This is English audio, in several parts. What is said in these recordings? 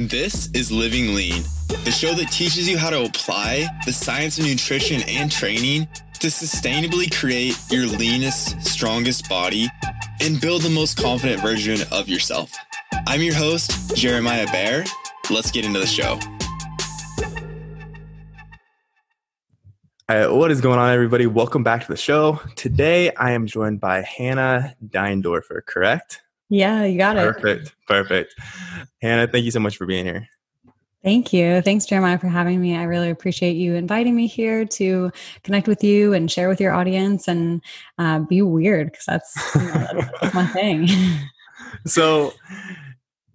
This is Living Lean, the show that teaches you how to apply the science of nutrition and training to sustainably create your leanest, strongest body and build the most confident version of yourself. I'm your host, Jeremiah Bear. Let's get into the show. All right, what is going on, everybody? Welcome back to the show. Today, I am joined by Hannah Deindorfer, correct? Yeah, you got it. Perfect. Perfect. Hannah, thank you so much for being here. Thank you. Thanks, Jeremiah, for having me. I really appreciate you inviting me here to connect with you and share with your audience and uh, be weird because that's, you know, that's my thing. so,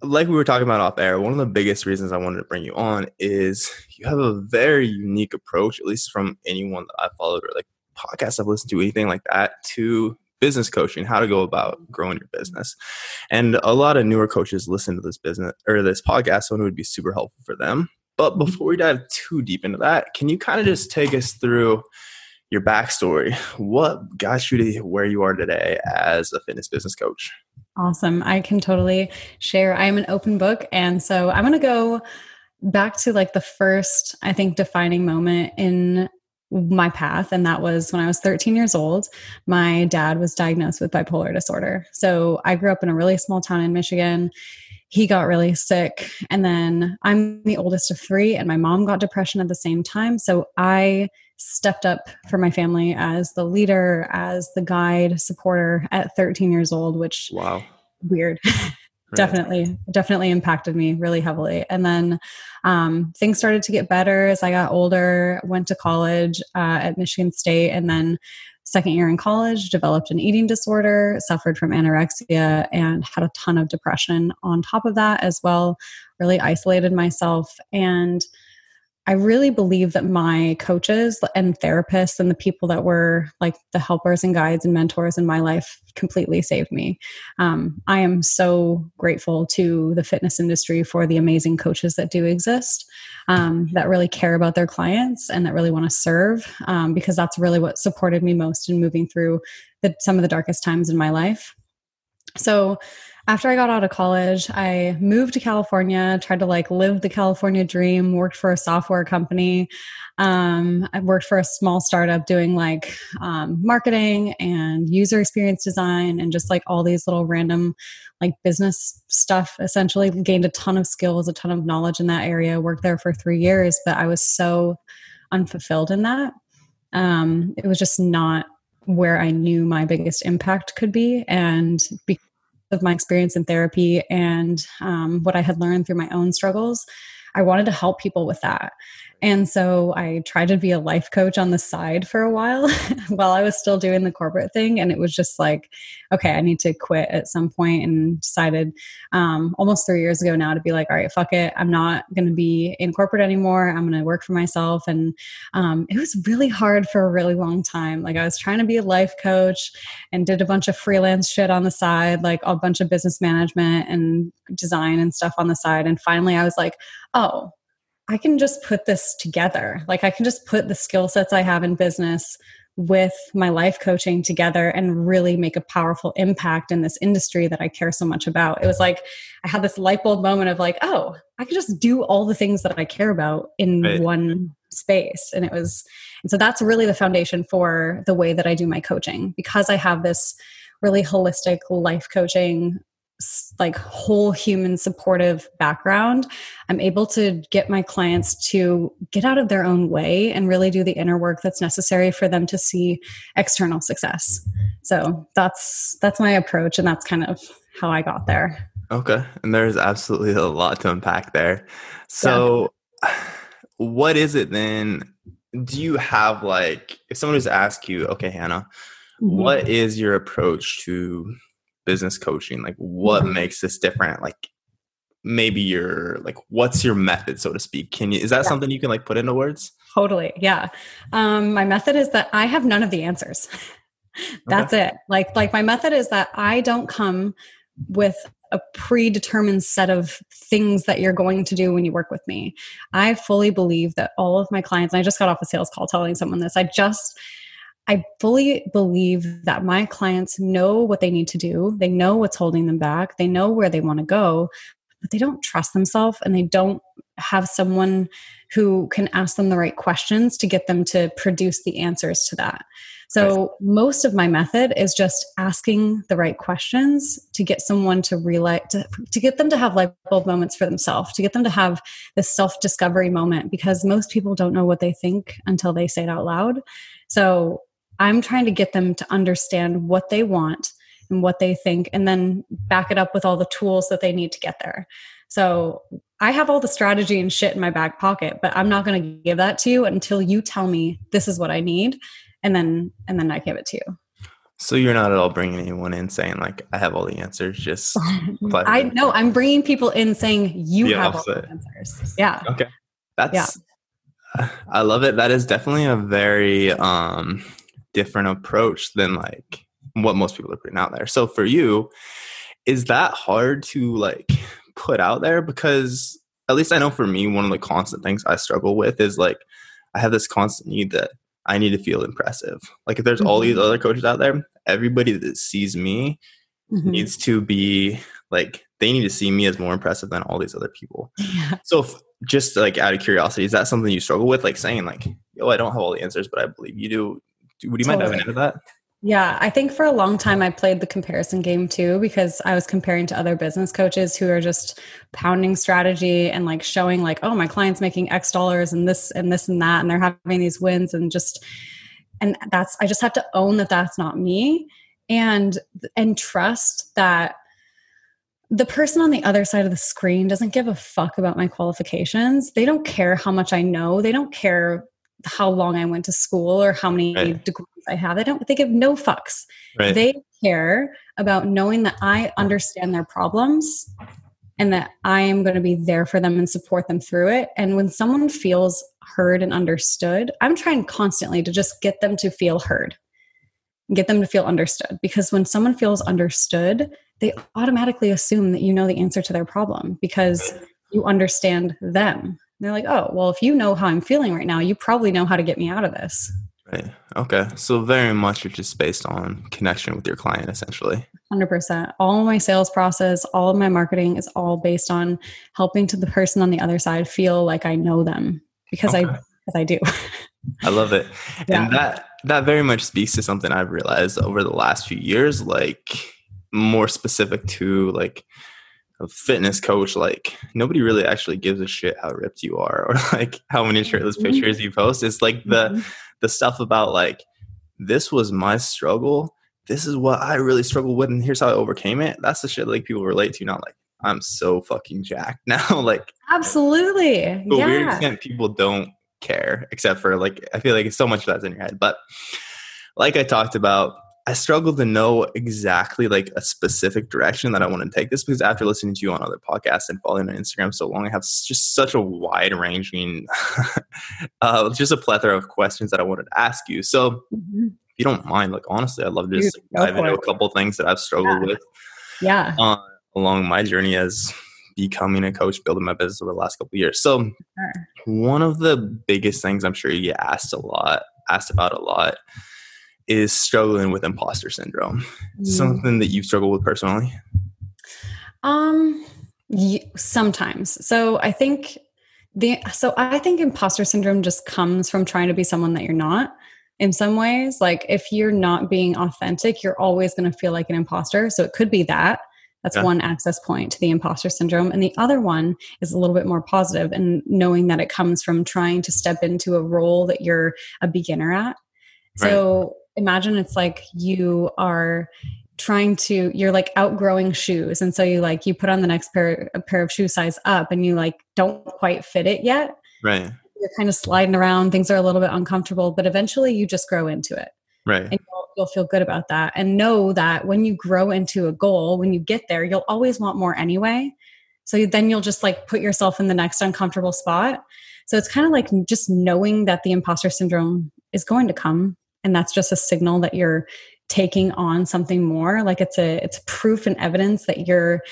like we were talking about off air, one of the biggest reasons I wanted to bring you on is you have a very unique approach, at least from anyone that I've followed or like podcasts I've listened to, anything like that, to business coaching, how to go about growing your business. And a lot of newer coaches listen to this business or this podcast, so it would be super helpful for them. But before we dive too deep into that, can you kind of just take us through your backstory? What got you to where you are today as a fitness business coach? Awesome. I can totally share. I am an open book. And so I'm going to go back to like the first, I think, defining moment in my path and that was when i was 13 years old my dad was diagnosed with bipolar disorder. So i grew up in a really small town in michigan. He got really sick and then i'm the oldest of three and my mom got depression at the same time. So i stepped up for my family as the leader as the guide supporter at 13 years old which wow. weird definitely definitely impacted me really heavily. And then um, things started to get better as i got older went to college uh, at michigan state and then second year in college developed an eating disorder suffered from anorexia and had a ton of depression on top of that as well. Really isolated myself. And I really believe that my coaches and therapists and the people that were like the helpers and guides and mentors in my life completely saved me. Um, I am so grateful to the fitness industry for the amazing coaches that do exist, um, that really care about their clients and that really want to serve, um, because that's really what supported me most in moving through the, some of the darkest times in my life. So, after I got out of college, I moved to California, tried to like live the California dream, worked for a software company. Um, I worked for a small startup doing like um, marketing and user experience design and just like all these little random like business stuff. Essentially, gained a ton of skills, a ton of knowledge in that area. Worked there for three years, but I was so unfulfilled in that. Um, it was just not where I knew my biggest impact could be. And because of my experience in therapy and um, what I had learned through my own struggles, I wanted to help people with that. And so I tried to be a life coach on the side for a while while I was still doing the corporate thing. And it was just like, okay, I need to quit at some point and decided um, almost three years ago now to be like, all right, fuck it. I'm not going to be in corporate anymore. I'm going to work for myself. And um, it was really hard for a really long time. Like I was trying to be a life coach and did a bunch of freelance shit on the side, like a bunch of business management and design and stuff on the side. And finally I was like, oh, I can just put this together. Like I can just put the skill sets I have in business with my life coaching together and really make a powerful impact in this industry that I care so much about. It was like I had this light bulb moment of like, oh, I can just do all the things that I care about in right. one space. And it was, and so that's really the foundation for the way that I do my coaching because I have this really holistic life coaching like whole human supportive background i'm able to get my clients to get out of their own way and really do the inner work that's necessary for them to see external success so that's that's my approach and that's kind of how i got there okay and there's absolutely a lot to unpack there so yeah. what is it then do you have like if someone was to ask you okay hannah mm-hmm. what is your approach to business coaching like what mm-hmm. makes this different? Like maybe your like what's your method so to speak? Can you is that yeah. something you can like put into words? Totally yeah. Um my method is that i have none of the answers. That's okay. it. Like like my method is that i don't come with a predetermined set of things that you're going to do when you work with me. I fully believe that all of my clients i just got off a sales call telling someone this i just I fully believe that my clients know what they need to do. They know what's holding them back. They know where they want to go. but they don't trust themselves and they don't have someone who can ask them the right questions to get them to produce the answers to that. So most of my method is just asking the right questions to get someone to realize to, to get them to have light bulb moments for themselves, to get them to have this self-discovery moment because most people don't know what they think until they say it out loud. So I'm trying to get them to understand what they want and what they think and then back it up with all the tools that they need to get there. So I have all the strategy and shit in my back pocket, but I'm not going to give that to you until you tell me this is what I need and then and then I give it to you. So you're not at all bringing anyone in saying like I have all the answers. Just I know I'm bringing people in saying you the have opposite. all the answers. Yeah. Okay. That's yeah. I love it. That is definitely a very um different approach than like what most people are putting out there. So for you, is that hard to like put out there? Because at least I know for me, one of the constant things I struggle with is like I have this constant need that I need to feel impressive. Like if there's mm-hmm. all these mm-hmm. other coaches out there, everybody that sees me mm-hmm. needs to be like they need to see me as more impressive than all these other people. Yeah. So if, just like out of curiosity, is that something you struggle with? Like saying like, "Yo, I don't have all the answers, but I believe you do." Would you totally. mind diving into that? Yeah, I think for a long time I played the comparison game too because I was comparing to other business coaches who are just pounding strategy and like showing like, oh, my client's making X dollars and this and this and that and they're having these wins and just and that's I just have to own that that's not me and and trust that the person on the other side of the screen doesn't give a fuck about my qualifications. They don't care how much I know. They don't care how long I went to school or how many right. degrees I have. They don't they give no fucks. Right. They care about knowing that I understand their problems and that I am going to be there for them and support them through it. And when someone feels heard and understood, I'm trying constantly to just get them to feel heard. Get them to feel understood because when someone feels understood, they automatically assume that you know the answer to their problem because you understand them they're like, oh, well, if you know how I'm feeling right now, you probably know how to get me out of this. Right. Okay. So very much it's just based on connection with your client, essentially. 100%. All my sales process, all of my marketing is all based on helping to the person on the other side feel like I know them because okay. I, because I do. I love it. Yeah. And that, that very much speaks to something I've realized over the last few years, like more specific to like a fitness coach, like nobody really actually gives a shit how ripped you are or like how many shirtless mm-hmm. pictures you post. It's like the mm-hmm. the stuff about like this was my struggle. This is what I really struggled with, and here's how I overcame it. That's the shit like people relate to, not like I'm so fucking jacked now. like absolutely, to yeah. weird extent, people don't care except for like I feel like it's so much that's in your head. But like I talked about, I struggle to know exactly like a specific direction that I want to take this because after listening to you on other podcasts and following on Instagram so long, I have just such a wide ranging, uh, just a plethora of questions that I wanted to ask you. So, mm-hmm. if you don't mind, like honestly, I'd love to just dive into a couple things that I've struggled yeah. with. Yeah. Uh, along my journey as becoming a coach, building my business over the last couple years. So, sure. one of the biggest things I'm sure you get asked a lot, asked about a lot is struggling with imposter syndrome. Mm. Something that you struggle with personally? Um, sometimes. So I think the so I think imposter syndrome just comes from trying to be someone that you're not. In some ways, like if you're not being authentic, you're always going to feel like an imposter. So it could be that. That's yeah. one access point to the imposter syndrome. And the other one is a little bit more positive and knowing that it comes from trying to step into a role that you're a beginner at. So imagine it's like you are trying to you're like outgrowing shoes. And so you like you put on the next pair a pair of shoe size up and you like don't quite fit it yet. Right. You're kind of sliding around things are a little bit uncomfortable but eventually you just grow into it. Right. And you'll, you'll feel good about that. And know that when you grow into a goal when you get there you'll always want more anyway. So then you'll just like put yourself in the next uncomfortable spot. So it's kind of like just knowing that the imposter syndrome is going to come and that's just a signal that you're taking on something more. Like it's a it's proof and evidence that you're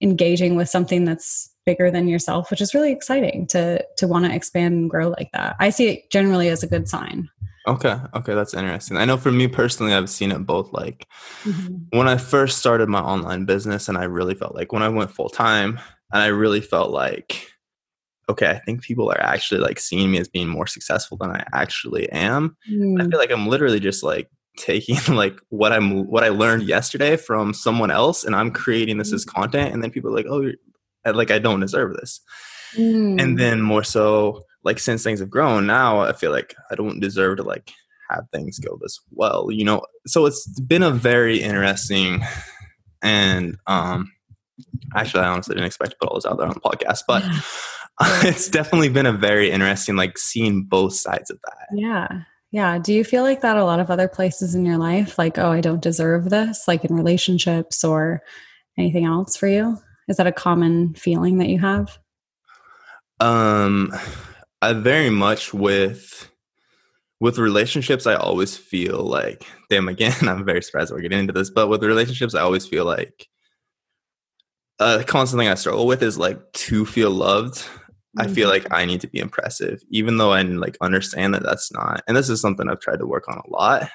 engaging with something that's bigger than yourself which is really exciting to to want to expand and grow like that. I see it generally as a good sign. Okay okay that's interesting. I know for me personally i've seen it both like mm-hmm. when i first started my online business and i really felt like when i went full time and I really felt like, okay, I think people are actually like seeing me as being more successful than I actually am. Mm. I feel like I'm literally just like taking like what I'm what I learned yesterday from someone else, and I'm creating this as content, and then people are like, oh, like I don't deserve this. Mm. And then more so, like since things have grown, now I feel like I don't deserve to like have things go this well, you know. So it's been a very interesting and um actually I honestly didn't expect to put all this out there on the podcast, but it's definitely been a very interesting like seeing both sides of that. Yeah. Yeah. Do you feel like that a lot of other places in your life? Like, oh, I don't deserve this, like in relationships or anything else for you? Is that a common feeling that you have? Um I very much with with relationships, I always feel like, damn, again, I'm very surprised we're getting into this, but with relationships, I always feel like a constant thing I struggle with is like to feel loved. I feel like. I need to be impressive, even though I like understand that that's not. And this is something I've tried to work on a lot.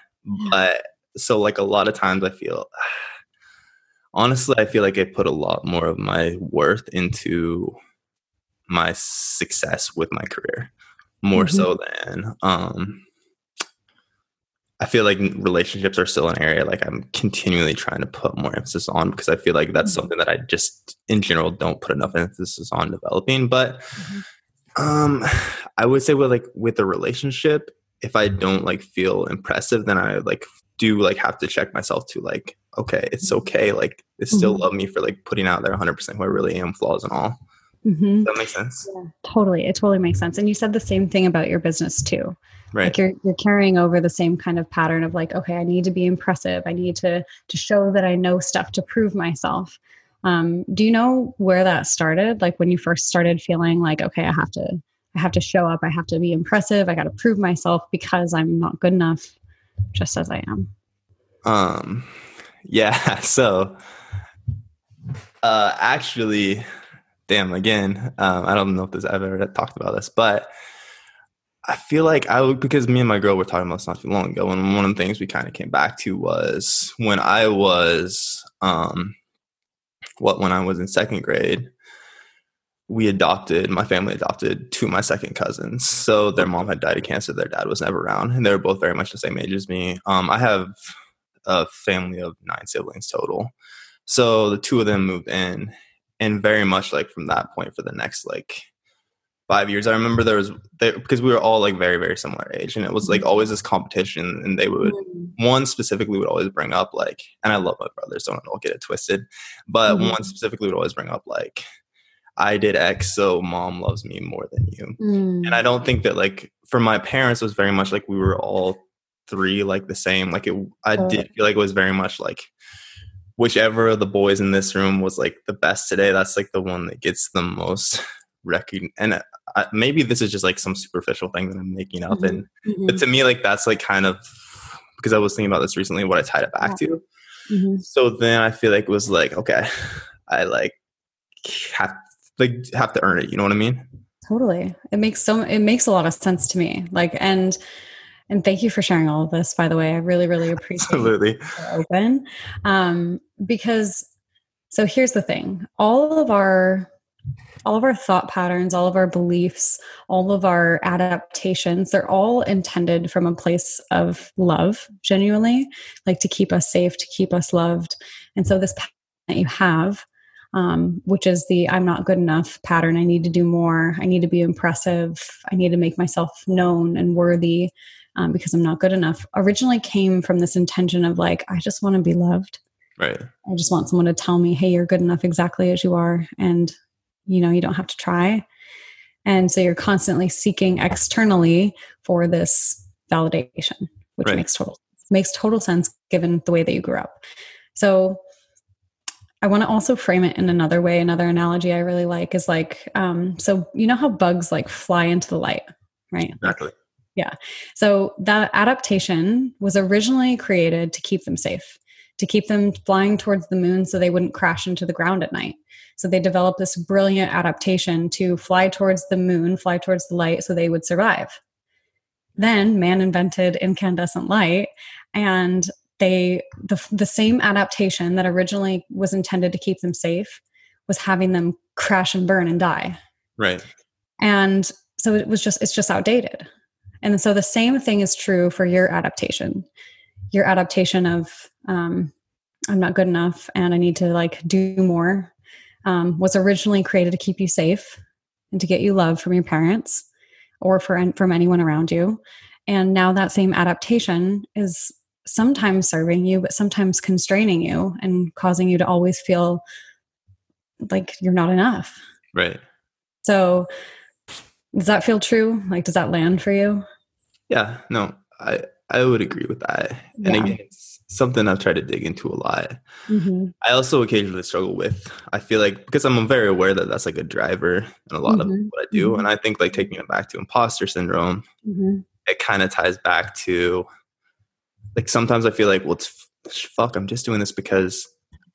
But so, like, a lot of times I feel, honestly, I feel like I put a lot more of my worth into my success with my career more mm-hmm. so than um I feel like relationships are still an area like I'm continually trying to put more emphasis on because I feel like that's mm-hmm. something that I just in general don't put enough emphasis on developing. But mm-hmm. um I would say with like with a relationship, if I don't like feel impressive, then I like do like have to check myself to like, okay, it's mm-hmm. okay. Like they still mm-hmm. love me for like putting out there 100% who I really am, flaws and all. Mm-hmm. Does that makes sense? Yeah, totally. It totally makes sense. And you said the same thing about your business too. Right. Like you're you're carrying over the same kind of pattern of like, okay, I need to be impressive. I need to to show that I know stuff to prove myself. Um, do you know where that started? Like when you first started feeling like, okay, I have to I have to show up, I have to be impressive, I gotta prove myself because I'm not good enough just as I am. Um yeah, so uh actually damn again, um, I don't know if this I've ever talked about this, but I feel like I would because me and my girl were talking about this not too long ago, and one of the things we kind of came back to was when I was um what when I was in second grade, we adopted my family adopted two of my second cousins. So their mom had died of cancer, their dad was never around, and they were both very much the same age as me. Um, I have a family of nine siblings total. So the two of them moved in, and very much like from that point for the next like five years. I remember there was because we were all like very very similar age, and it was like always this competition. And they would mm-hmm. one specifically would always bring up like, and I love my brothers, don't don't get it twisted, but mm-hmm. one specifically would always bring up like, I did X, so mom loves me more than you. Mm. And I don't think that like for my parents it was very much like we were all three like the same. Like it, I did feel like it was very much like whichever of the boys in this room was like the best today that's like the one that gets the most recognition and uh, maybe this is just like some superficial thing that i'm making up mm-hmm. and mm-hmm. but to me like that's like kind of because i was thinking about this recently what i tied it back yeah. to mm-hmm. so then i feel like it was like okay i like have like have to earn it you know what i mean totally it makes so it makes a lot of sense to me like and and thank you for sharing all of this by the way i really really appreciate absolutely open um because so here's the thing all of our all of our thought patterns, all of our beliefs, all of our adaptations, they're all intended from a place of love, genuinely, like to keep us safe, to keep us loved. And so, this pattern that you have, um, which is the I'm not good enough pattern, I need to do more, I need to be impressive, I need to make myself known and worthy um, because I'm not good enough, originally came from this intention of like, I just want to be loved. Right. I just want someone to tell me, hey, you're good enough exactly as you are. And you know you don't have to try. And so you're constantly seeking externally for this validation which right. makes total makes total sense given the way that you grew up. So i want to also frame it in another way. Another analogy i really like is like um, so you know how bugs like fly into the light right? Exactly. Yeah. So that adaptation was originally created to keep them safe to keep them flying towards the moon so they wouldn't crash into the ground at night so they developed this brilliant adaptation to fly towards the moon, fly towards the light so they would survive. Then man invented incandescent light and they the, the same adaptation that originally was intended to keep them safe was having them crash and burn and die. Right. And so it was just, it's just outdated. And so the same thing is true for your adaptation. Your adaptation of, um, I'm not good enough and I need to like do more um, was originally created to keep you safe and to get you love from your parents or for, from anyone around you. And now that same adaptation is sometimes serving you, but sometimes constraining you and causing you to always feel like you're not enough. Right. So, does that feel true? Like, does that land for you? Yeah. No, I I would agree with that. And yeah. again, it's something I've tried to dig into a lot. Mm-hmm. I also occasionally struggle with. I feel like because I'm very aware that that's like a driver in a lot mm-hmm. of what I do, mm-hmm. and I think like taking it back to imposter syndrome, mm-hmm. it kind of ties back to like sometimes I feel like well, it's fuck. I'm just doing this because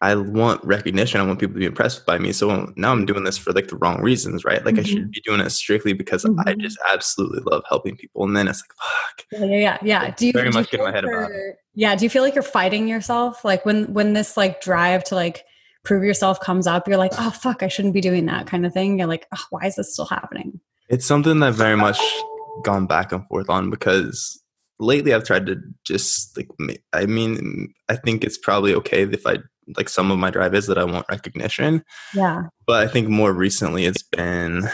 I want recognition. I want people to be impressed by me. So now I'm doing this for like the wrong reasons, right? Like mm-hmm. I should mm-hmm. be doing it strictly because mm-hmm. I just absolutely love helping people. And then it's like, fuck. Yeah, yeah, yeah. yeah. Do you very do much you get my head about it. Yeah. Do you feel like you're fighting yourself? Like when when this like drive to like prove yourself comes up, you're like, oh fuck, I shouldn't be doing that kind of thing. You're like, oh, why is this still happening? It's something that I've very much gone back and forth on because lately I've tried to just like I mean I think it's probably okay if I like some of my drive is that I want recognition. Yeah. But I think more recently it's been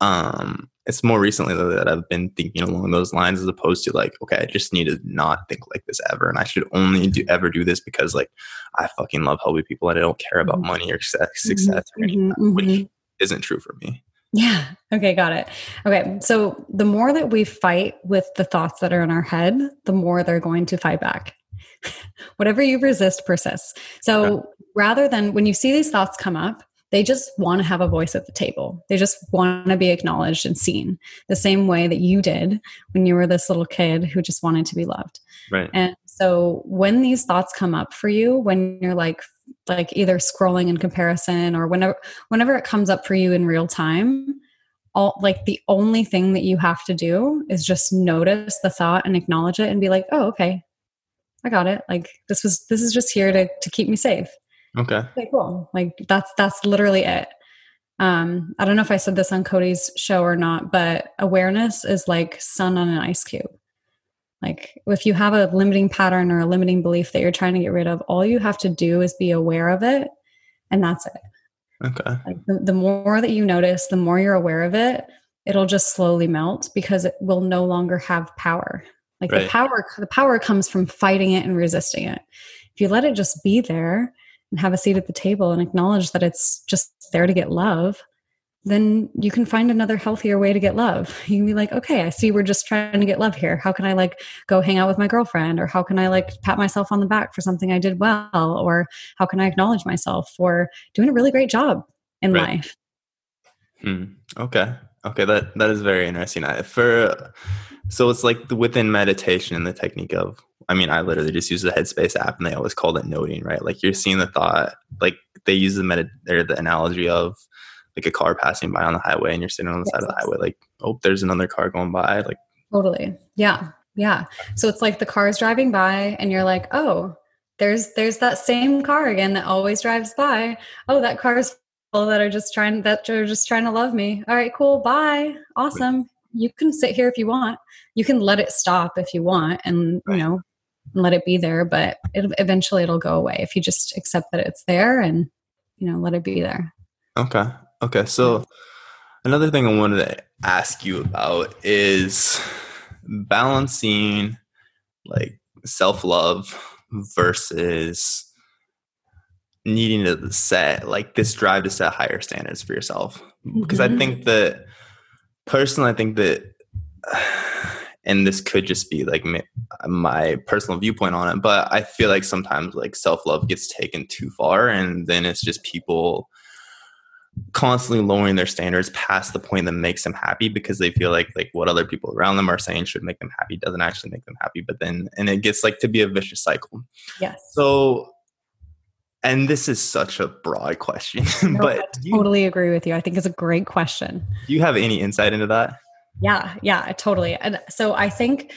um it's more recently that I've been thinking along those lines as opposed to like, okay, I just need to not think like this ever. And I should only do ever do this because like I fucking love helping people and I don't care about mm-hmm. money or success, success mm-hmm, or anything, mm-hmm, which mm-hmm. isn't true for me. Yeah. Okay. Got it. Okay. So the more that we fight with the thoughts that are in our head, the more they're going to fight back. Whatever you resist persists. So okay. rather than when you see these thoughts come up, they just want to have a voice at the table. They just want to be acknowledged and seen the same way that you did when you were this little kid who just wanted to be loved. Right. And so when these thoughts come up for you, when you're like like either scrolling in comparison or whenever whenever it comes up for you in real time, all like the only thing that you have to do is just notice the thought and acknowledge it and be like, "Oh, okay. I got it. Like this was this is just here to to keep me safe." Okay. Okay, cool. Like that's that's literally it. Um, I don't know if I said this on Cody's show or not, but awareness is like sun on an ice cube. Like if you have a limiting pattern or a limiting belief that you're trying to get rid of, all you have to do is be aware of it, and that's it. Okay. Like the, the more that you notice, the more you're aware of it, it'll just slowly melt because it will no longer have power. Like right. the power, the power comes from fighting it and resisting it. If you let it just be there and have a seat at the table and acknowledge that it's just there to get love, then you can find another healthier way to get love. You can be like, okay, I see we're just trying to get love here. How can I like go hang out with my girlfriend? Or how can I like pat myself on the back for something I did well? Or how can I acknowledge myself for doing a really great job in right. life? Hmm. Okay. Okay. That that is very interesting. I, for so it's like the, within meditation and the technique of I mean, I literally just use the Headspace app and they always call it noting, right? Like you're seeing the thought, like they use the med or the analogy of like a car passing by on the highway and you're sitting on the yes. side of the highway like oh there's another car going by like totally yeah yeah so it's like the car is driving by and you're like oh there's there's that same car again that always drives by oh that car is full that are just trying that are just trying to love me. All right cool. Bye. Awesome. You can sit here if you want. You can let it stop if you want and you know let it be there but it, eventually it'll go away if you just accept that it's there and you know let it be there. Okay. Okay, so another thing I wanted to ask you about is balancing like self love versus needing to set like this drive to set higher standards for yourself. Because mm-hmm. I think that personally, I think that, and this could just be like my personal viewpoint on it, but I feel like sometimes like self love gets taken too far, and then it's just people constantly lowering their standards past the point that makes them happy because they feel like like what other people around them are saying should make them happy doesn't actually make them happy but then and it gets like to be a vicious cycle yes so and this is such a broad question no, but I totally you, agree with you i think it's a great question do you have any insight into that yeah yeah totally and so i think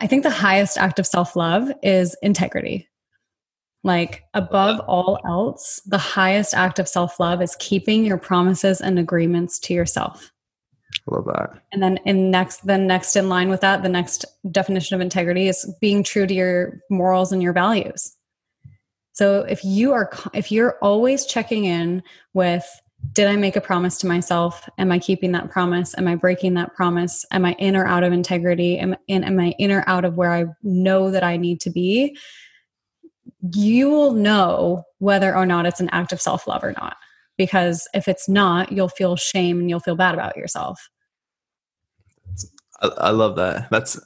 i think the highest act of self-love is integrity Like above all else, the highest act of self love is keeping your promises and agreements to yourself. I love that. And then in next, the next in line with that, the next definition of integrity is being true to your morals and your values. So if you are, if you're always checking in with, did I make a promise to myself? Am I keeping that promise? Am I breaking that promise? Am I in or out of integrity? Am, am I in or out of where I know that I need to be? you will know whether or not it's an act of self love or not. Because if it's not, you'll feel shame and you'll feel bad about yourself. I love that. That's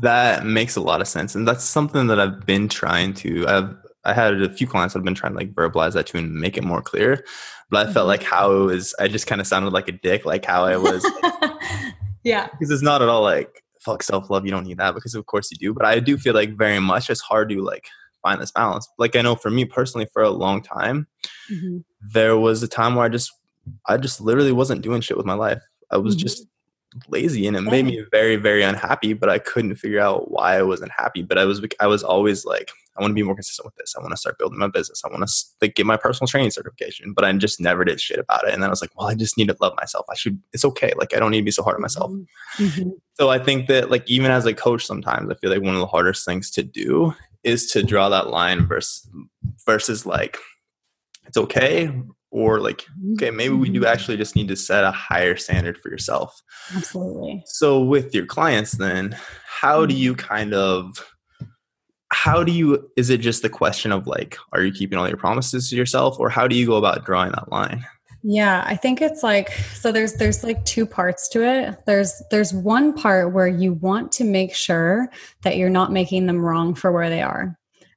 that makes a lot of sense, and that's something that I've been trying to. I've I had a few clients that have been trying to like verbalize that to and make it more clear. But I felt mm-hmm. like how it was. I just kind of sounded like a dick, like how I was. yeah, because it's not at all like fuck self love. You don't need that because of course you do. But I do feel like very much it's hard to like find this balance. Like I know for me personally, for a long time, mm-hmm. there was a time where I just, I just literally wasn't doing shit with my life. I was mm-hmm. just lazy, and it made me very, very unhappy. But I couldn't figure out why I wasn't happy. But I was, I was always like, I want to be more consistent with this. I want to start building my business. I want to like get my personal training certification. But I just never did shit about it. And then I was like, well, I just need to love myself. I should. It's okay. Like I don't need to be so hard on myself. Mm-hmm. So I think that like even as a coach, sometimes I feel like one of the hardest things to do is to draw that line versus versus like it's okay or like okay maybe we do mm-hmm. actually just need to set a higher standard for yourself absolutely so with your clients then how do you mm-hmm. kind of how do you is it just the question of like are you keeping all your promises to yourself or how do you go about drawing that line yeah, I think it's like so there's there's like two parts to it. There's there's one part where you want to make sure that you're not making them wrong for where they are.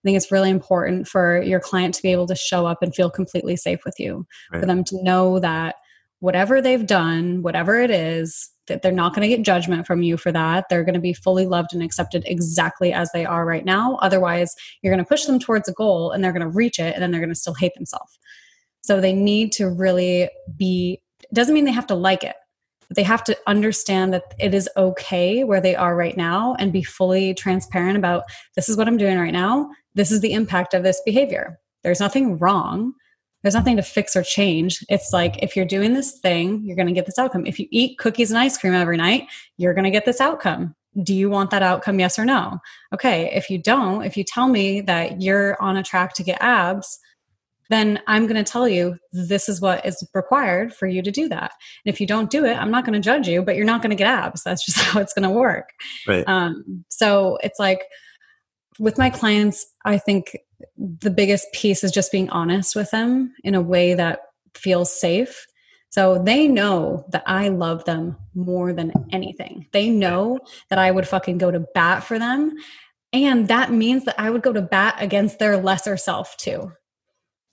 I think it's really important for your client to be able to show up and feel completely safe with you. Right. For them to know that whatever they've done, whatever it is, that they're not going to get judgment from you for that. They're going to be fully loved and accepted exactly as they are right now. Otherwise, you're going to push them towards a goal and they're going to reach it and then they're going to still hate themselves. So they need to really be, doesn't mean they have to like it. But they have to understand that it is okay where they are right now and be fully transparent about this is what I'm doing right now. This is the impact of this behavior. There's nothing wrong. There's nothing to fix or change. It's like if you're doing this thing, you're going to get this outcome. If you eat cookies and ice cream every night, you're going to get this outcome. Do you want that outcome? Yes or no? Okay. If you don't, if you tell me that you're on a track to get abs, then I'm going to tell you this is what is required for you to do that. And if you don't do it, I'm not going to judge you, but you're not going to get abs. That's just how it's going to work. Right. Um, so it's like with my clients, I think the biggest piece is just being honest with them in a way that feels safe. So they know that I love them more than anything. They know that I would fucking go to bat for them. And that means that I would go to bat against their lesser self too.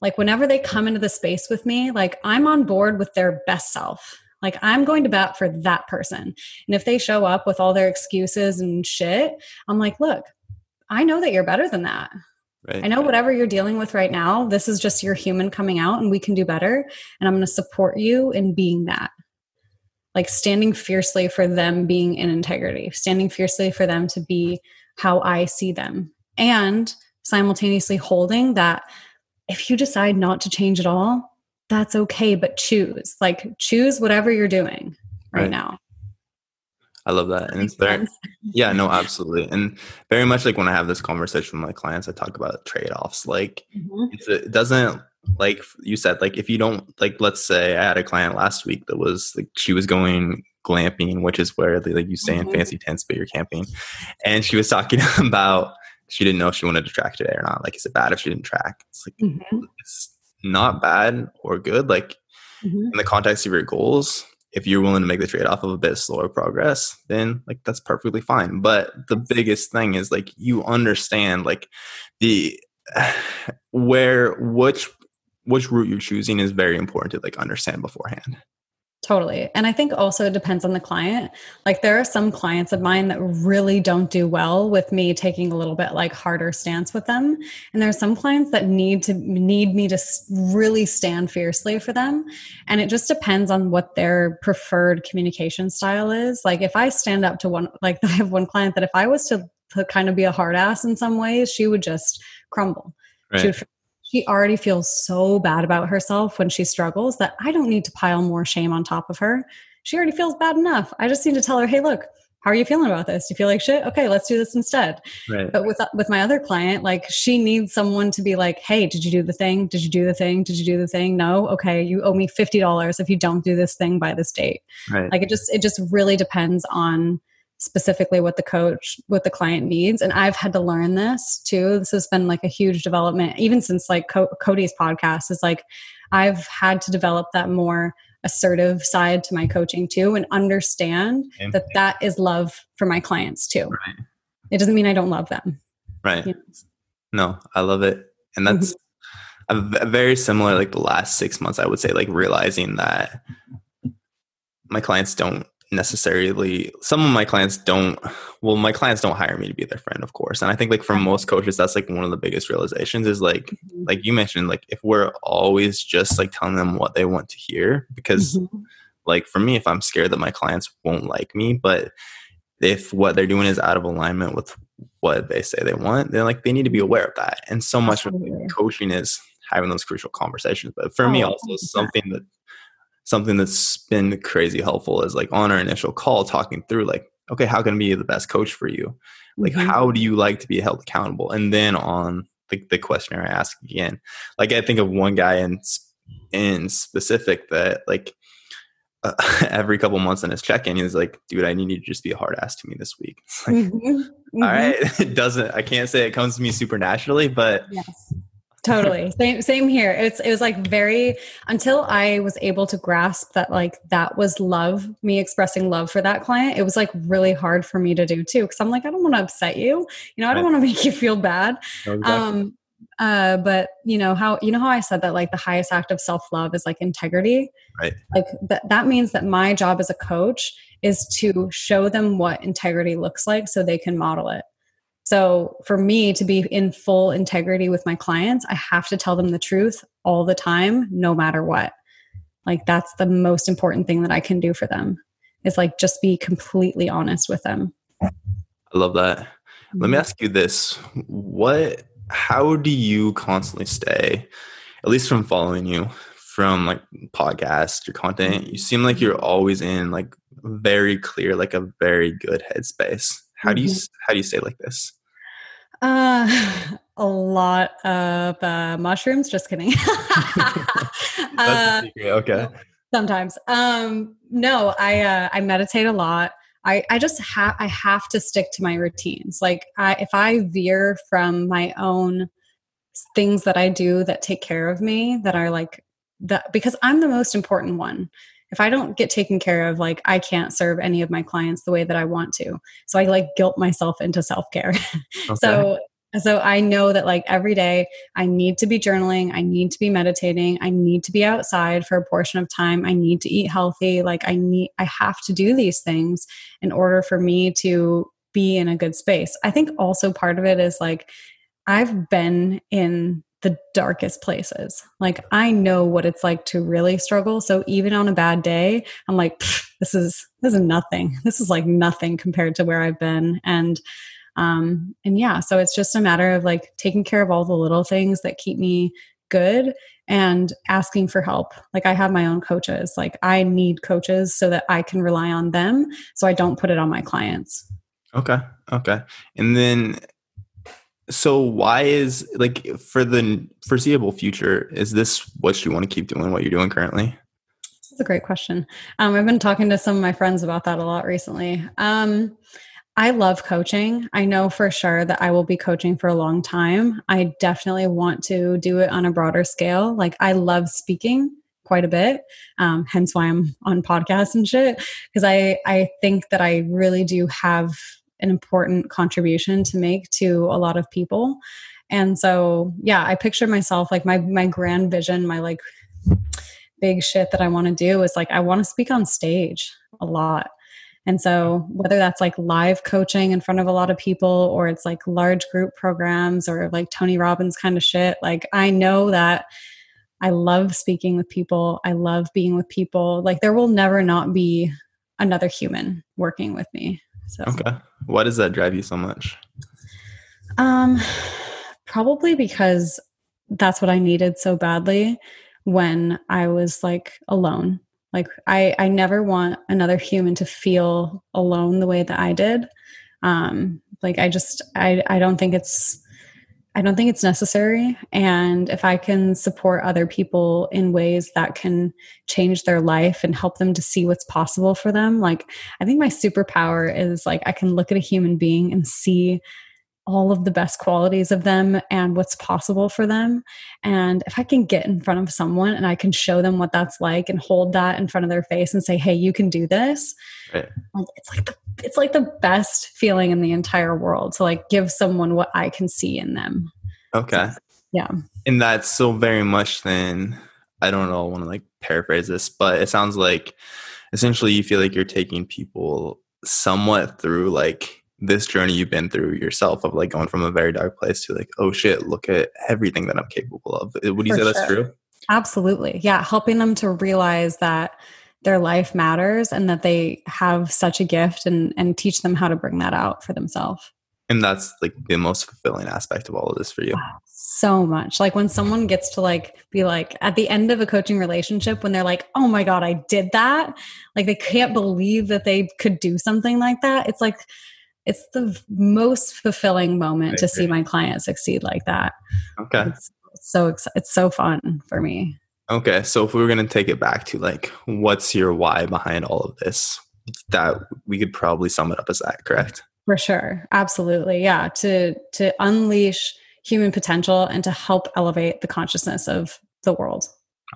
Like whenever they come into the space with me, like I'm on board with their best self. Like I'm going to bat for that person. And if they show up with all their excuses and shit, I'm like, look, I know that you're better than that. Right. I know whatever you're dealing with right now, this is just your human coming out and we can do better. And I'm going to support you in being that. Like standing fiercely for them being in integrity, standing fiercely for them to be how I see them, and simultaneously holding that if you decide not to change at all, that's okay, but choose. Like choose whatever you're doing right, right. now. I love that. And it's very, yeah, no, absolutely. And very much like when I have this conversation with my clients, I talk about trade offs. Like mm-hmm. it doesn't, like you said, like if you don't, like, let's say I had a client last week that was like, she was going glamping, which is where they, like you stay mm-hmm. in fancy tents, but you're camping. And she was talking about she didn't know if she wanted to track today or not. Like, is it bad if she didn't track? It's like mm-hmm. it's not bad or good. Like mm-hmm. in the context of your goals, if you're willing to make the trade off of a bit slower progress, then like that's perfectly fine. But the biggest thing is like you understand like the where which which route you're choosing is very important to like understand beforehand. Totally. And I think also it depends on the client. Like there are some clients of mine that really don't do well with me taking a little bit like harder stance with them. And there are some clients that need to need me to really stand fiercely for them. And it just depends on what their preferred communication style is. Like if I stand up to one like I have one client that if I was to, kind of be a hard ass in some ways, she would just crumble Right. She would she already feels so bad about herself when she struggles that I don't need to pile more shame on top of her. She already feels bad enough. I just need to tell her, "Hey, look, how are you feeling about this? Do you feel like shit? Okay, let's do this instead. Right. But with with my other client, like she needs someone to be like, "Hey, did you do the thing? Did you do the thing? Did you do the thing? No. Okay, you owe me fifty dollars if you don't do this thing by this date." Right. Like it just it just really depends on specifically what the coach what the client needs. And i've had to learn this too. This has been like a huge development even since like Co- cody's podcast is like i've had to develop that more assertive side to my coaching too and understand that that is love for my clients too. Right. it doesn't mean i don't love them. Right. You know? no i love it. And that's mm-hmm. a very similar like the last six months i would say like realizing that my clients don't necessarily some of my clients don't well my clients don't hire me to be their friend of course. And i think like for most coaches that's like one of the biggest realizations is like mm-hmm. like you mentioned like if we're always just like telling them what they want to hear because mm-hmm. like for me if i'm scared that my clients won't like me but if what they're doing is out of alignment with what they say they want then like they need to be aware of that. And so much of like, coaching is having those crucial conversations. But for oh, me also something that something that's been crazy helpful is like on our initial call talking through like okay how can I be the best coach for you like mm-hmm. how do you like to be held accountable and then on the, the questionnaire i ask again like i think of one guy in in specific that like uh, every couple months in his check-in he's like dude i need you to just be a hard ass to me this week like, mm-hmm. mm-hmm. all right it doesn't i can't say it comes to me supernaturally but yes totally. Same same here. It's it was like very until i was able to grasp that like that was love me expressing love for that client it was like really hard for me to do too because i'm like i don't want to upset you. You know i don't want to make you feel bad. Exactly. um uh but you know how you know how i said that like the highest act of self-love is like integrity? Right. Like that that means that my job as a coach is to show them what integrity looks like so they can model it so for me to be in full integrity with my clients, I have to tell them the truth all the time, no matter what. Like that's the most important thing that I can do for them is like just be completely honest with them. I love that. Let me mm-hmm. ask you this. What how do you constantly stay, at least from following you, from like podcast, your content, you seem like you're always in like very clear, like a very good headspace. How do you mm-hmm. how do you say like this? Uh, a lot of uh, mushrooms. Just kidding. uh, okay. Sometimes. Um, no, I uh, I meditate a lot. I, I just have I have to stick to my routines. Like I, if I veer from my own things that I do that take care of me, that are like that because I'm the most important one if I don't get taken care of, like I can't serve any of my clients the way that I want to. So I like guilt myself into self care. Okay. so so I know that like every day I need to be journaling, I need to be meditating, I need to be outside for a portion of time, I need to eat healthy, like I need I have to do these things in order for me to be in a good space. I think also part of it is like I've been in the darkest places. Like I know what it's like to really struggle. So even on a bad day, I'm like, this is this is nothing. This is like nothing compared to where I've been. And um and yeah, so it's just a matter of like taking care of all the little things that keep me good and asking for help. Like I have my own coaches. Like I need coaches so that I can rely on them so I don't put it on my clients. Okay. Okay. And then so why is like for the foreseeable future is this what you want to keep doing what you're doing currently? That's a great question. Um, i've been talking to some of my friends about that a lot recently. Um, i love coaching. I know for sure that i will be coaching for a long time. I definitely want to do it on a broader scale. Like i love speaking quite a bit um, hence why i'm on podcasts and shit because i i think that i really do have an important contribution to make to a lot of people. And so yeah i picture myself like my my grand vision my like big shit that i want to do is like i want to speak on stage a lot. And so whether that's like live coaching in front of a lot of people or it's like large group programs or like tony robbins kind of shit like i know that i love speaking with people. I love being with people. Like there will never not be another human working with me so okay, why does that drive you so much? Um, probably because that's what I needed so badly when I was like alone. Like I I never want another human to feel alone the way that I did. Um like I just I I don't think it's I don't think it's necessary. And if I can support other people in ways that can change their life and help them to see what's possible for them, like I think my superpower is like I can look at a human being and see all of the best qualities of them and what's possible for them. And if I can get in front of someone and I can show them what that's like and hold that in front of their face and say, "Hey, you can do this," right. like, it's like the it's like the best feeling in the entire world to like give someone what I can see in them. Okay. So, yeah. And that's so very much then. I don't know. I want to like paraphrase this, but it sounds like essentially you feel like you're taking people somewhat through like this journey you've been through yourself of like going from a very dark place to like, oh shit, look at everything that I'm capable of. Uh, would you For say sure. that's true? Absolutely. Yeah. Helping them to realize that their life matters and that they have such a gift and, and teach them how to bring that out for themselves. And that's like the most fulfilling aspect of all of this for you. So much. Like when someone gets to like be like at the end of a coaching relationship when they're like, "Oh my god, I did that." Like they can't believe that they could do something like that. It's like it's the most fulfilling moment to see my client succeed like that. Okay. It's, so it's so fun for me. Okay, so if we were going to take it back to like what's your why behind all of this, that we could probably sum it up as that, correct? For sure. Absolutely. Yeah, to to unleash human potential and to help elevate the consciousness of the world.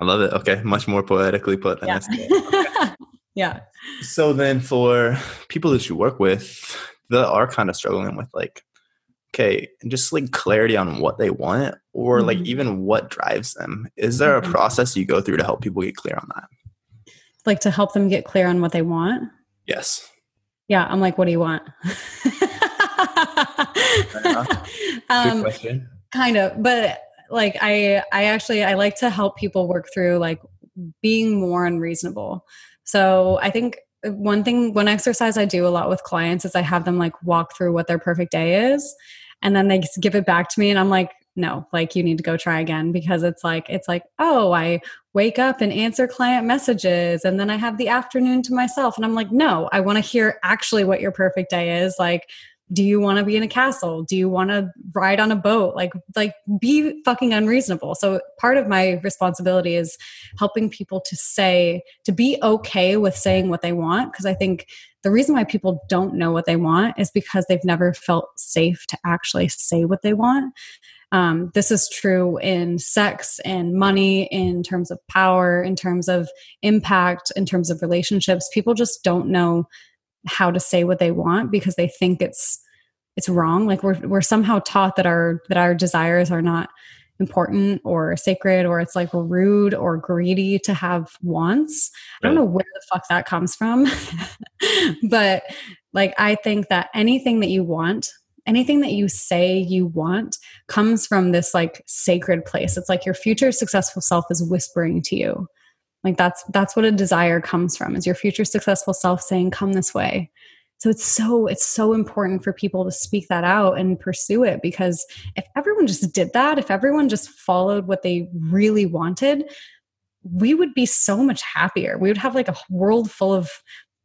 I love it. Okay, much more poetically put yeah. Okay. yeah. So then for people that you work with, that are kind of struggling with like okay and just like clarity on what they want or mm-hmm. like even what drives them. Is there a mm-hmm. process you go through to help people get clear on that? Like to help them get clear on what they want? Yes. Yeah i'm like what do you want? Um, question. kind of but like i i actually i like to help people work through like being more unreasonable. So i think one thing one exercise i do a lot with clients is i have them like walk through what their perfect day is and then they give it back to me and i'm like no like you need to go try again because it's like it's like oh i wake up and answer client messages and then i have the afternoon to myself and i'm like no i want to hear actually what your perfect day is like do you want to be in a castle? Do you want to ride on a boat? Like like be fucking unreasonable. So part of my responsibility is helping people to say to be okay with saying what they want because i think the reason why people don't know what they want is because they've never felt safe to actually say what they want. Um, this is true in sex and money in terms of power in terms of impact in terms of relationships. People just don't know how to say what they want because they think it's it's wrong. Like we're we're somehow taught that our that our desires are not important or sacred or it's like rude or greedy to have wants. Right. i don't know where the fuck that comes from. But like i think that anything that you want anything that you say you want comes from this like sacred place. It's like your future successful self is whispering to you like that's that's what a desire comes from is your future successful self saying come this way. So it's so it's so important for people to speak that out and pursue it because if everyone just did that if everyone just followed what they really wanted we would be so much happier. We would have like a world full of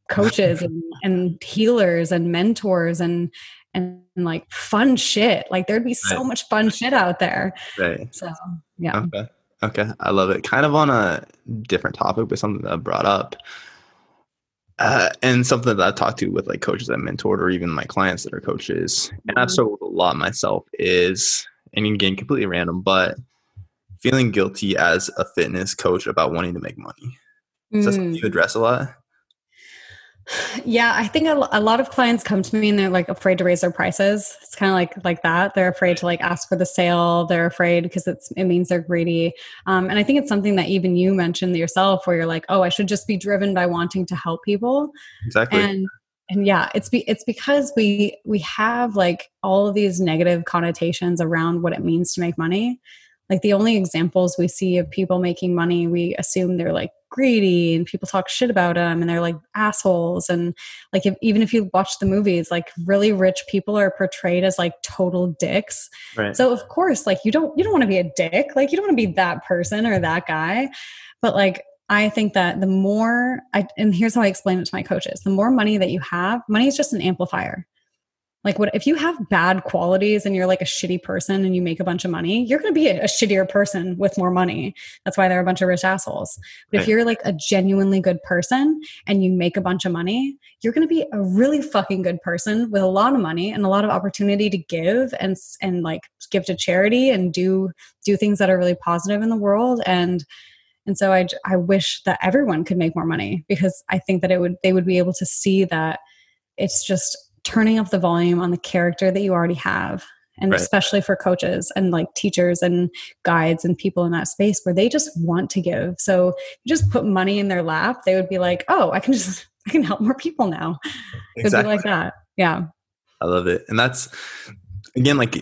coaches and, and healers and mentors and and like fun shit. Like there'd be so right. much fun shit out there. Right. So yeah. Okay Okay, I love it. Kind of on a different topic, but something that I brought up, uh, and something that I've talked to with like coaches that mentored, or even my clients that are coaches, and I've mm-hmm. struggled a lot myself. Is and again, completely random, but feeling guilty as a fitness coach about wanting to make money. Is that something you mm. address a lot? Yeah, I think a, a, lot of clients come to me and they're like afraid to raise their prices. It's kind of like like that. They're afraid to like ask for the sale. They're afraid because it's it means they're greedy. Um, and I think it's something that even you mentioned yourself, where you're like, oh, I should just be driven by wanting to help people. Exactly. And and yeah, it's be, it's because we we have like all of these negative connotations around what it means to make money like the only examples we see of people making money we assume they're like greedy and people talk shit about them and they're like assholes. And like if, even if you watch the movies like really rich people are portrayed as like total dicks. Right. so of course like you don't you don't want to be a dick. Like you don't want to be that person or that guy. But like I think that the more I, and here's how I explain it to my coaches. The more money that you have, money is just an amplifier. Like, what if you have bad qualities and you're like a shitty person and you make a bunch of money, you're going to be a, a, shittier person with more money. That's why there are a bunch of rich assholes. But right. if you're like a genuinely good person and you make a bunch of money, you're going to be a really fucking good person with a lot of money and a lot of opportunity to give and and like give to charity and do do things that are really positive in the world and and so I, I wish that everyone could make more money because I think that it would they would be able to see that it's just turning up the volume on the character that you already have and right. especially for coaches and like teachers and guides and people in that space where they just want to give so you just put money in their lap they would be like oh i can just i can help more people now it would be like that yeah i love it and that's again like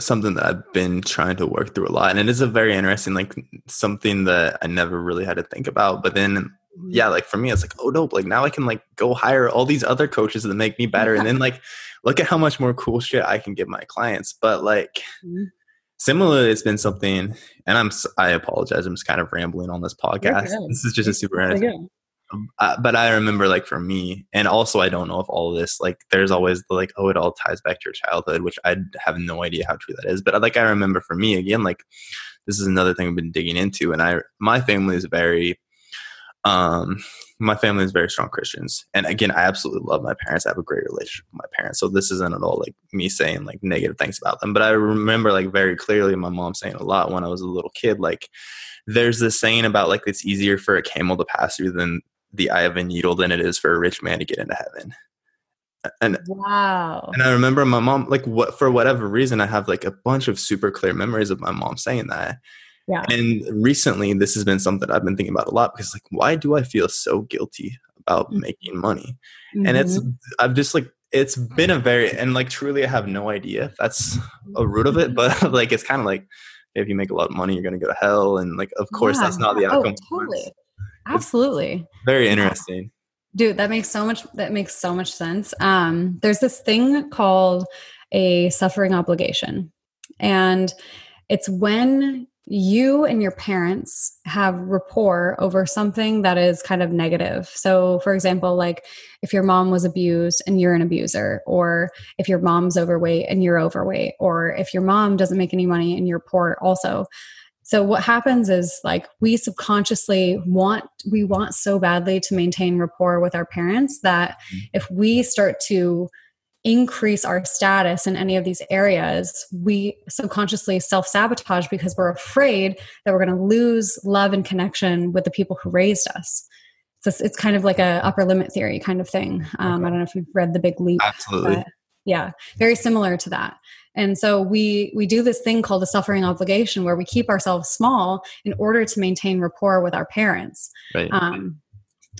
something that I've been trying to work through a lot. And it is a very interesting, like something that I never really had to think about. But then yeah, like for me, it's like, oh dope. Like now I can like go hire all these other coaches that make me better. And then like look at how much more cool shit I can give my clients. But like mm-hmm. similarly, it's been something, and I'm I apologize. I'm just kind of rambling on this podcast. This is just a super um, uh, but I remember like for me, and also I don't know if all of this like there's always the like oh it all ties back to your childhood, which I have no idea how true that is. But like I remember for me again, like this is another thing I've been digging into, and I my family is very um my family is very strong Christians, and again I absolutely love my parents. I have a great relationship with my parents, so this isn't at all like me saying like negative things about them. But I remember like very clearly my mom saying a lot when I was a little kid, like there's this saying about like it's easier for a camel to pass through than the eye of a needle than it is for a rich man to get into heaven. And wow. And I remember my mom, like what for whatever reason, I have like a bunch of super clear memories of my mom saying that. Yeah. And recently this has been something I've been thinking about a lot because like why do I feel so guilty about mm-hmm. making money? Mm-hmm. And it's mm-hmm. I've just like it's been a very and like truly I have no idea if that's a root of it, but like it's kind of like if you make a lot of money, you're gonna go to hell. And like of course yeah. that's not the oh, outcome. Oh, totally. Absolutely. It's very interesting. Dude, that makes so much that makes so much sense. Um, there's this thing called a suffering obligation. And it's when you and your parents have rapport over something that is kind of negative. So, for example, like if your mom was abused and you're an abuser, or if your mom's overweight and you're overweight, or if your mom doesn't make any money and you're poor also. So what happens is like we subconsciously want we want so badly to maintain rapport with our parents that mm-hmm. if we start to increase our status in any of these areas, we subconsciously self sabotage because we're afraid that we're going to lose love and connection with the people who raised us. So it's kind of like a upper limit theory kind of thing. Um, I don't know if you've read The Big Leap. Absolutely. yeah, very similar to that and so we we do this thing called a suffering obligation where we keep ourselves small in order to maintain rapport with our parents right. um,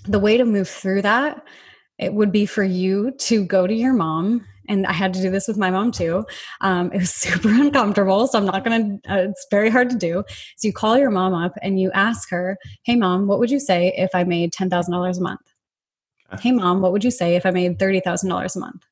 the way to move through that it would be for you to go to your mom and i had to do this with my mom too. Um, it was super uncomfortable so i'm not gonna uh, it's very hard to do. So you call your mom up and you ask her hey mom what would you say if i made $10000 a month? Hey mom what would you say if i made $30000 a month?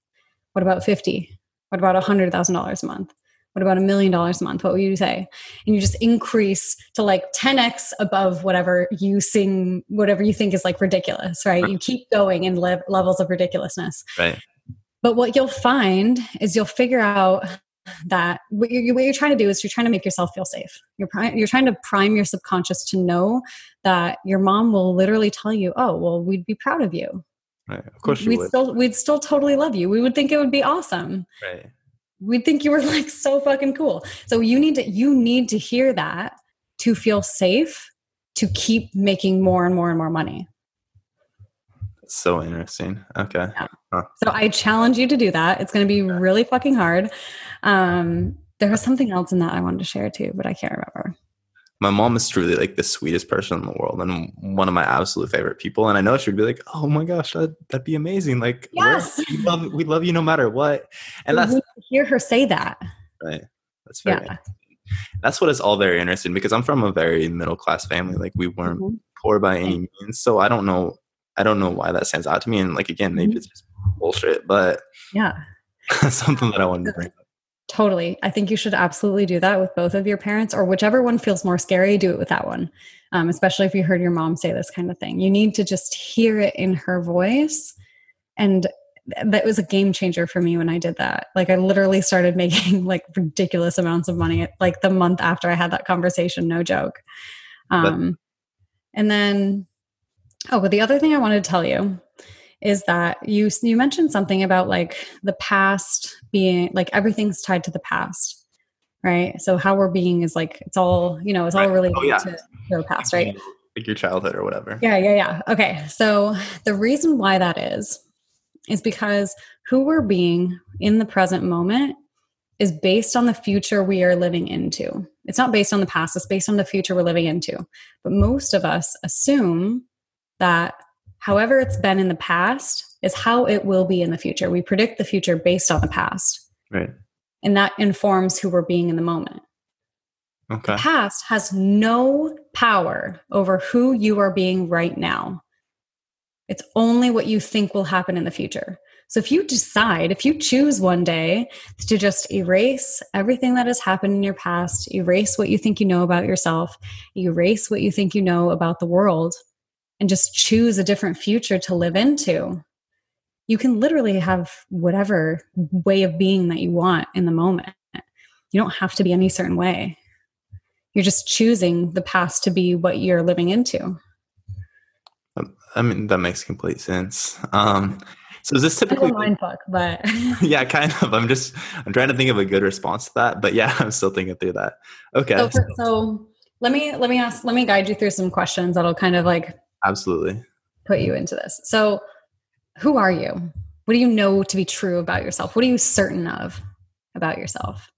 What about 50 what about $100,000 a month? What about a million dollars a month? What would you say? And you just increase to like 10x above whatever you sing, whatever you think is like ridiculous, right? You keep going in le- levels of ridiculousness. Right. But what you'll find is you'll figure out that what you're, what you're trying to do is you're trying to make yourself feel safe. You're, you're trying to prime your subconscious to know that your mom will literally tell you, oh, well, we'd be proud of you. Right. Of course we'd would. still we'd still totally love you. We would think it would be awesome. Right. We'd think you were like so fucking cool. So you need to you need to hear that to feel safe to keep making more and more and more money. That's so interesting. Okay. Yeah. Huh. So I challenge you to do that. It's going to be really fucking hard. Um, there was something else in that I wanted to share too, but I can't remember my mom is truly like the sweetest person in the world and one of my absolute favorite people. And I know she'd be like, "Oh my gosh, that'd, that'd be amazing! Like, yes, we love we love you no matter what." And that's hear her say that. Right. That's very. Yeah. That's what is all very interesting because I'm from a very middle class family. Like we weren't mm-hmm. poor by any means, so I don't know. I don't know why that stands out to me. And like again, maybe mm-hmm. it's just bullshit, but yeah, something that I wanted to bring up. Totally. I think you should absolutely do that with both of your parents or whichever one feels more scary, do it with that one. Um, especially if you heard your mom say this kind of thing. You need to just hear it in her voice. And that was a game changer for me when I did that. Like I literally started making like ridiculous amounts of money like the month after I had that conversation, no joke. Um, and then, oh, but the other thing I wanted to tell you is that you you mentioned something about like the past being like everything's tied to the past right? So how we're being is like it's all you know it's all oh, related oh, yeah. to the past right? Like your childhood or whatever. Yeah yeah yeah. Okay. So the reason why that is is because who we're being in the present moment is based on the future we are living into. It's not based on the past it's based on the future we're living into. But most of us assume that however it's been in the past is how it will be in the future. We predict the future based on the past. Right. And that informs who we're being in the moment. Okay. The past has no power over who you are being right now. It's only what you think will happen in the future. So if you decide, if you choose one day to just erase everything that has happened in your past, erase what you think you know about yourself, erase what you think you know about the world, and just choose a different future to live into, you can literally have whatever way of being that you want in the moment. You don't have to be any certain way. You're just choosing the past to be what you're living into. I mean, that makes complete sense. Um, so is this typically mind fuck, but yeah, kind of. I'm just I'm trying to think of a good response to that, but yeah, I'm still thinking through that. Okay. So, so let me let me ask let me guide you through some questions that'll kind of like Absolutely. Put you into this. So, who are you? What do you know to be true about yourself? What are you certain of about yourself?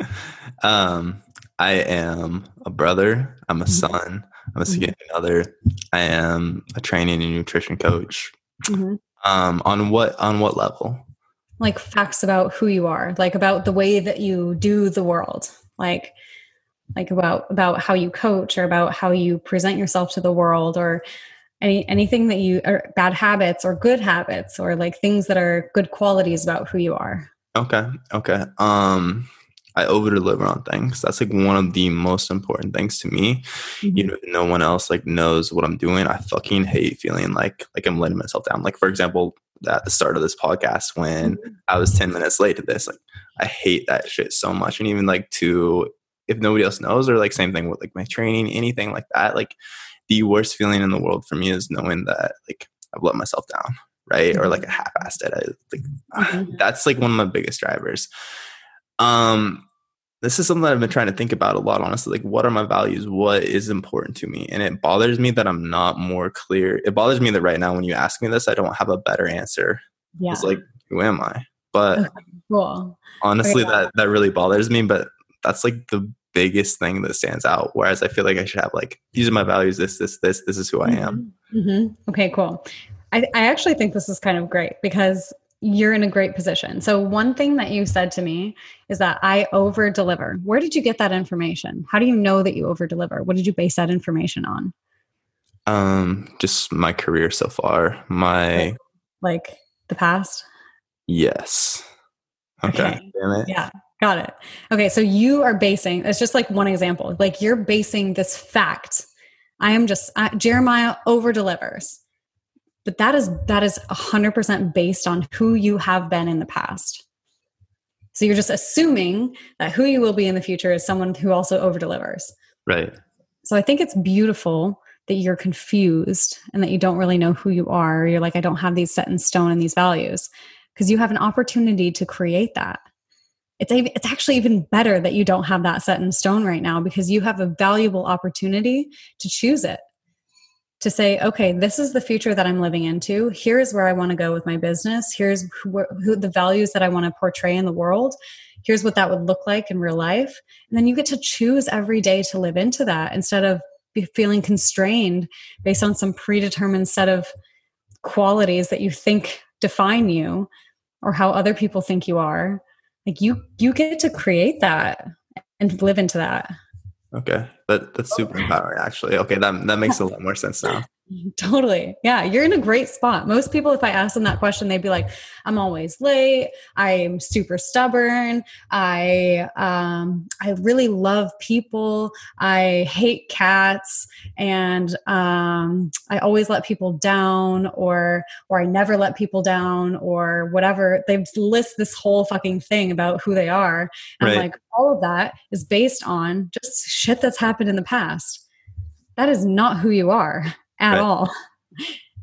um, I am a brother. I'm a mm-hmm. son. I'm a mm-hmm. other. I am a training and nutrition coach. Mm-hmm. Um, on what on what level? Like facts about who you are, like about the way that you do the world. Like like about about how you coach or about how you present yourself to the world or any anything that you are bad habits or good habits or like things that are good qualities about who you are. Okay okay um i over deliver on things. That's like one of the most important things to me. Mm-hmm. you know no one else like knows what i'm doing. I fucking hate feeling like like i'm letting myself down. Like for example at the start of this podcast when mm-hmm. i was 10 minutes late to this like i hate that shit so much. And even like to if nobody else knows or like same thing with like my training anything like that like the worst feeling in the world for me is knowing that like i've let myself down right or like a mm-hmm. half-assed it I, like mm-hmm. that's like one of my biggest drivers um this is something that I've been trying to think about a lot, honestly. Like, what are my values? What is important to me? And it bothers me that I'm not more clear. It bothers me that right now, when you ask me this, I don't have a better answer. Yeah. It's like, who am I? But okay, cool. honestly, yeah. that that really bothers me. But that's like the biggest thing that stands out. Whereas I feel like I should have like these are my values. This, this, this. This is who I am. Mm-hmm. mm-hmm. Okay, cool. I, I actually think this is kind of great because you're in a great position. So one thing that you said to me is that I over deliver. Where did you get that information? How do you know that you over deliver? What did you base that information on? Um, just my career so far. My like, like the past. Yes. Okay. okay. Yeah. Got it. Okay. So you are basing, it's just like one example. Like you're basing this fact. I am just, I, Jeremiah over delivers. But that is, that is 100% based on who you have been in the past. So you're just assuming that who you will be in the future is someone who also over delivers. Right. So I think it's beautiful that you're confused and that you don't really know who you are. You're like, I don't have these set in stone and these values because you have an opportunity to create that it's it's actually even better that you don't have that set in stone right now because you have a valuable opportunity to choose it. To say okay this is the future that i'm living into. Here's where i want to go with my business. Here's who, who, the values that i want to portray in the world. Here's what that would look like in real life. And then you get to choose every day to live into that instead of feeling constrained based on some predetermined set of qualities that you think define you or how other people think you are like you you get to create that and live into that. Okay. That that's super empowering actually. Okay that that makes a lot more sense now Totally. Yeah. You're in a great spot. Most people, if I ask them that question, they'd be like, I'm always late. I'm super stubborn. I, um, I really love people. I hate cats and, um, I always let people down or, or I never let people down or whatever. They list this whole fucking thing about who they are. And right. like, all of that is based on just shit that's happened in the past. That is not who you are at right. all.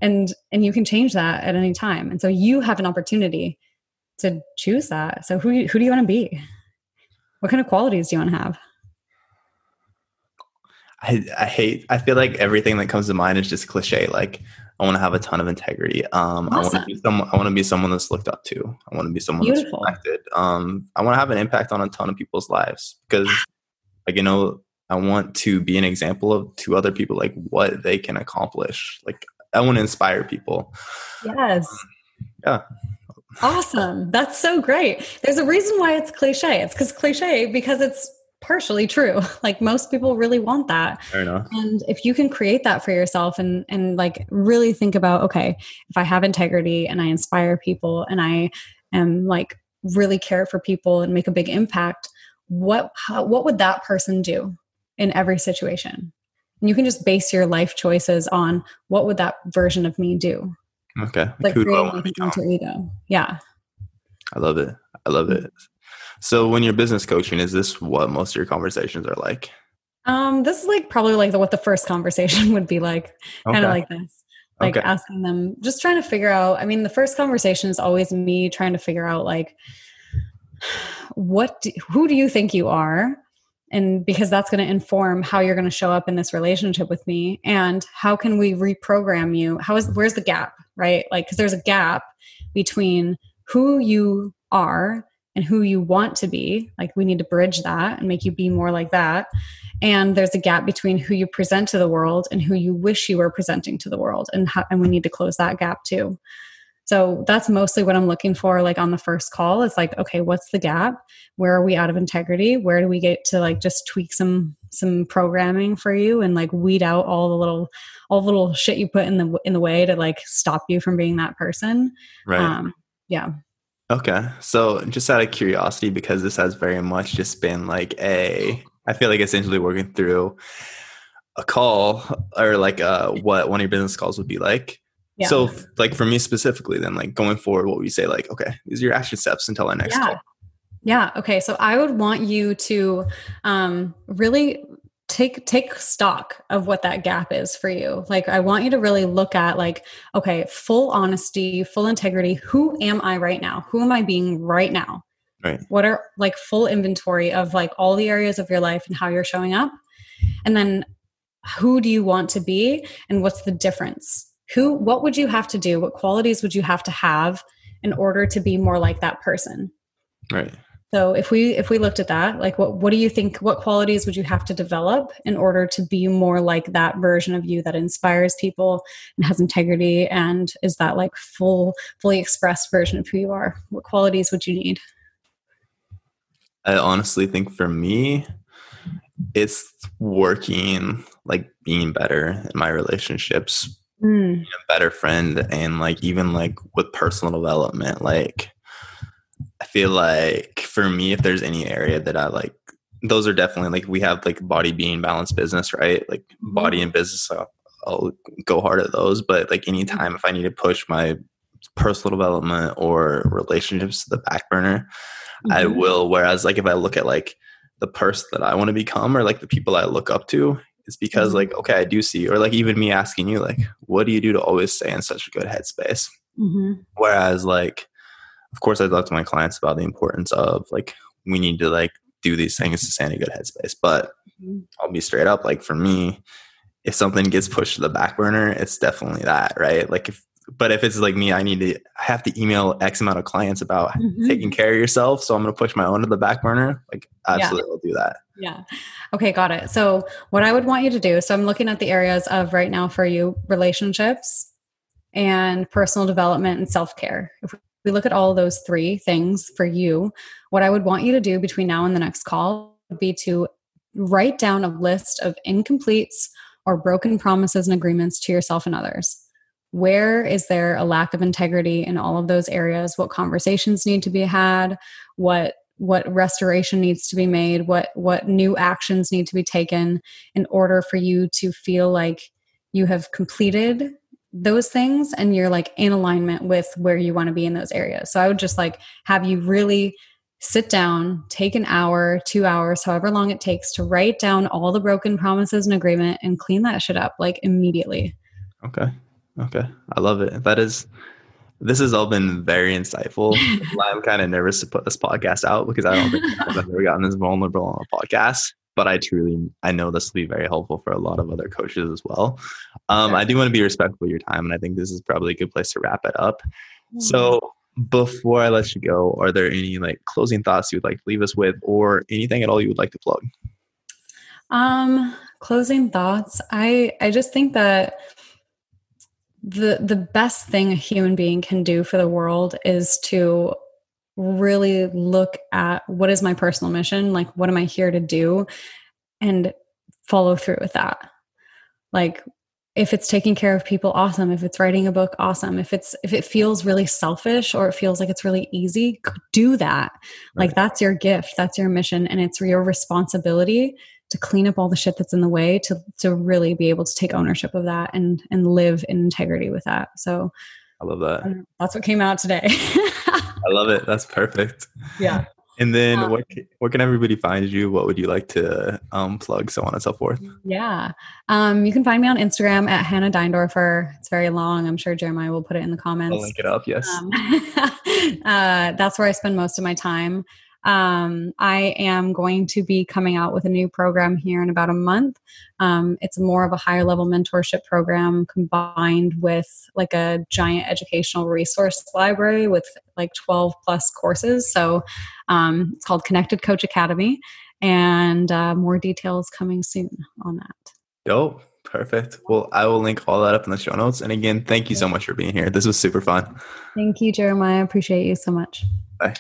And and you can change that at any time. And so you have an opportunity to choose that. So who who do you want to be? What kind of qualities do you want to have? I, I hate i feel like everything that comes to mind is just cliche like i want to have a ton of integrity. Um awesome. i want to be someone i want to be someone that's looked up to. I want to be someone Beautiful. that's respected. Um i want to have an impact on a ton of people's lives because like you know I want to be an example of to other people like what they can accomplish. Like I want to inspire people. Yes. Yeah. Awesome. That's so great. There's a reason why it's cliche. It's because cliche because it's partially true. Like most people really want that. Fair enough. And if you can create that for yourself and and like really think about, okay, if I have integrity and I inspire people and I am like really care for people and make a big impact, what how, what would that person do? In every situation. And you can just base your life choices on what would that version of me do. Okay. Like Who creating alter ego. Yeah. I love it. I love it. So when you're business coaching, is this what most of your conversations are like? Um, this is like probably like the, what the first conversation would be like, kind of like this. Like okay. asking them, just trying to figure out. I mean, the first conversation is always me trying to figure out like, what, do, who do you think you are? And because that's going to inform how you're going to show up in this relationship with me. And how can we reprogram you? How is where's the gap right? Like because there's a gap between who you are and who you want to be. Like we need to bridge that and make you be more like that. And there's a gap between who you present to the world and who you wish you were presenting to the world. And how, and we need to close that gap too so that's mostly what I'm looking for, like on the first call. It's like, okay, what's the gap? Where are we out of integrity? Where do we get to like just tweak some some programming for you and like weed out all the little all the little shit you put in the in the way to like stop you from being that person. Right. Um, yeah. Okay. So just out of curiosity, because this has very much just been like a I feel like essentially working through a call or like uh, what one of your business calls would be like yeah. So, like for me specifically, then like going forward, what would you say? Like, okay, these are your action steps until our next yeah. call. Yeah. Okay. So I would want you to um, really take take stock of what that gap is for you like i want you to really look at like okay full honesty full integrity who am i right now who am i being right now right what are like full inventory of like all the areas of your life and how you're showing up and then who do you want to be and what's the difference who what would you have to do? What qualities would you have to have in order to be more like that person? Right. So if we if we looked at that like what what do you think what qualities would you have to develop in order to be more like that version of you that inspires people and has integrity and is that like full fully expressed version of who you are? What qualities would you need? I honestly think for me it's working like being better in my relationships mm. a better friend and like even like with personal development like i feel like for me if there's any area that i like those are definitely like we have like body being balanced business right like mm-hmm. body and business I'll, I'll go hard at those but like anytime if i need to push my personal development or relationships to the back burner mm-hmm. i will whereas like if i look at like the person that i want to become or like the people i look up to it's because mm-hmm. like okay i do see or like even me asking you like what do you do to always stay in such a good headspace mm-hmm. whereas like of course i talk to my clients about the importance of like we need to like do these things to stay in a good headspace but mm-hmm. i'll be straight up like for me if something gets pushed to the back burner it's definitely that right like if but if it's like me, I need to I have to email X amount of clients about mm-hmm. taking care of yourself. So I'm gonna push my own to the back burner. Like absolutely yeah. will do that. Yeah. Okay, got it. So what I would want you to do, so I'm looking at the areas of right now for you relationships and personal development and self-care. If we look at all those three things for you, what I would want you to do between now and the next call would be to write down a list of incompletes or broken promises and agreements to yourself and others. Where is there a lack of integrity in all of those areas? What conversations need to be had? What what restoration needs to be made? What what new actions need to be taken in order for you to feel like you have completed those things and you're like in alignment with where you want to be in those areas. So I would just like have you really sit down, take an hour, two hours, however long it takes to write down all the broken promises and agreement and clean that shit up like immediately. Okay. Okay. I love it. That is this has all been very insightful. I'm kind of nervous to put this podcast out because I don't think I've ever gotten this vulnerable on a podcast. But I truly, I know this will be very helpful for a lot of other coaches as well. Um, I do want to be respectful of your time, and I think this is probably a good place to wrap it up. Mm-hmm. So, before I let you go, are there any like closing thoughts you would like to leave us with, or anything at all you would like to plug? Um, closing thoughts. I I just think that the the best thing a human being can do for the world is to really look at what is my personal mission like what am i here to do and follow through with that. Like if it's taking care of people awesome. If it's writing a book awesome. If it's if it feels really selfish or it feels like it's really easy do that. Right. like that's your gift. That's your mission and it's your responsibility to clean up all the shit that's in the way to to really be able to take ownership of that and and live in integrity with that. So i love that. That's what came out today. I love it. That's perfect. Yeah. And then um, what what can everybody find you? What would you like to um, plug so on and so forth? Yeah. Um, you can find me on instagram at hannah deindorfer. It's very long. I'm sure jeremiah will put it in the comments. i'll link it up yes. Um, uh, that's where i spend most of my time um, I am going to be coming out with a new program here in about a month. Um, it's more of a higher level mentorship program combined with like a giant educational resource library with like 12 plus courses. So um, it's called Connected Coach Academy, and uh, more details coming soon on that. Dope. Perfect. Well, I will link all that up in the show notes. And again, thank you so much for being here. This was super fun. Thank you, Jeremiah. I appreciate you so much. Bye.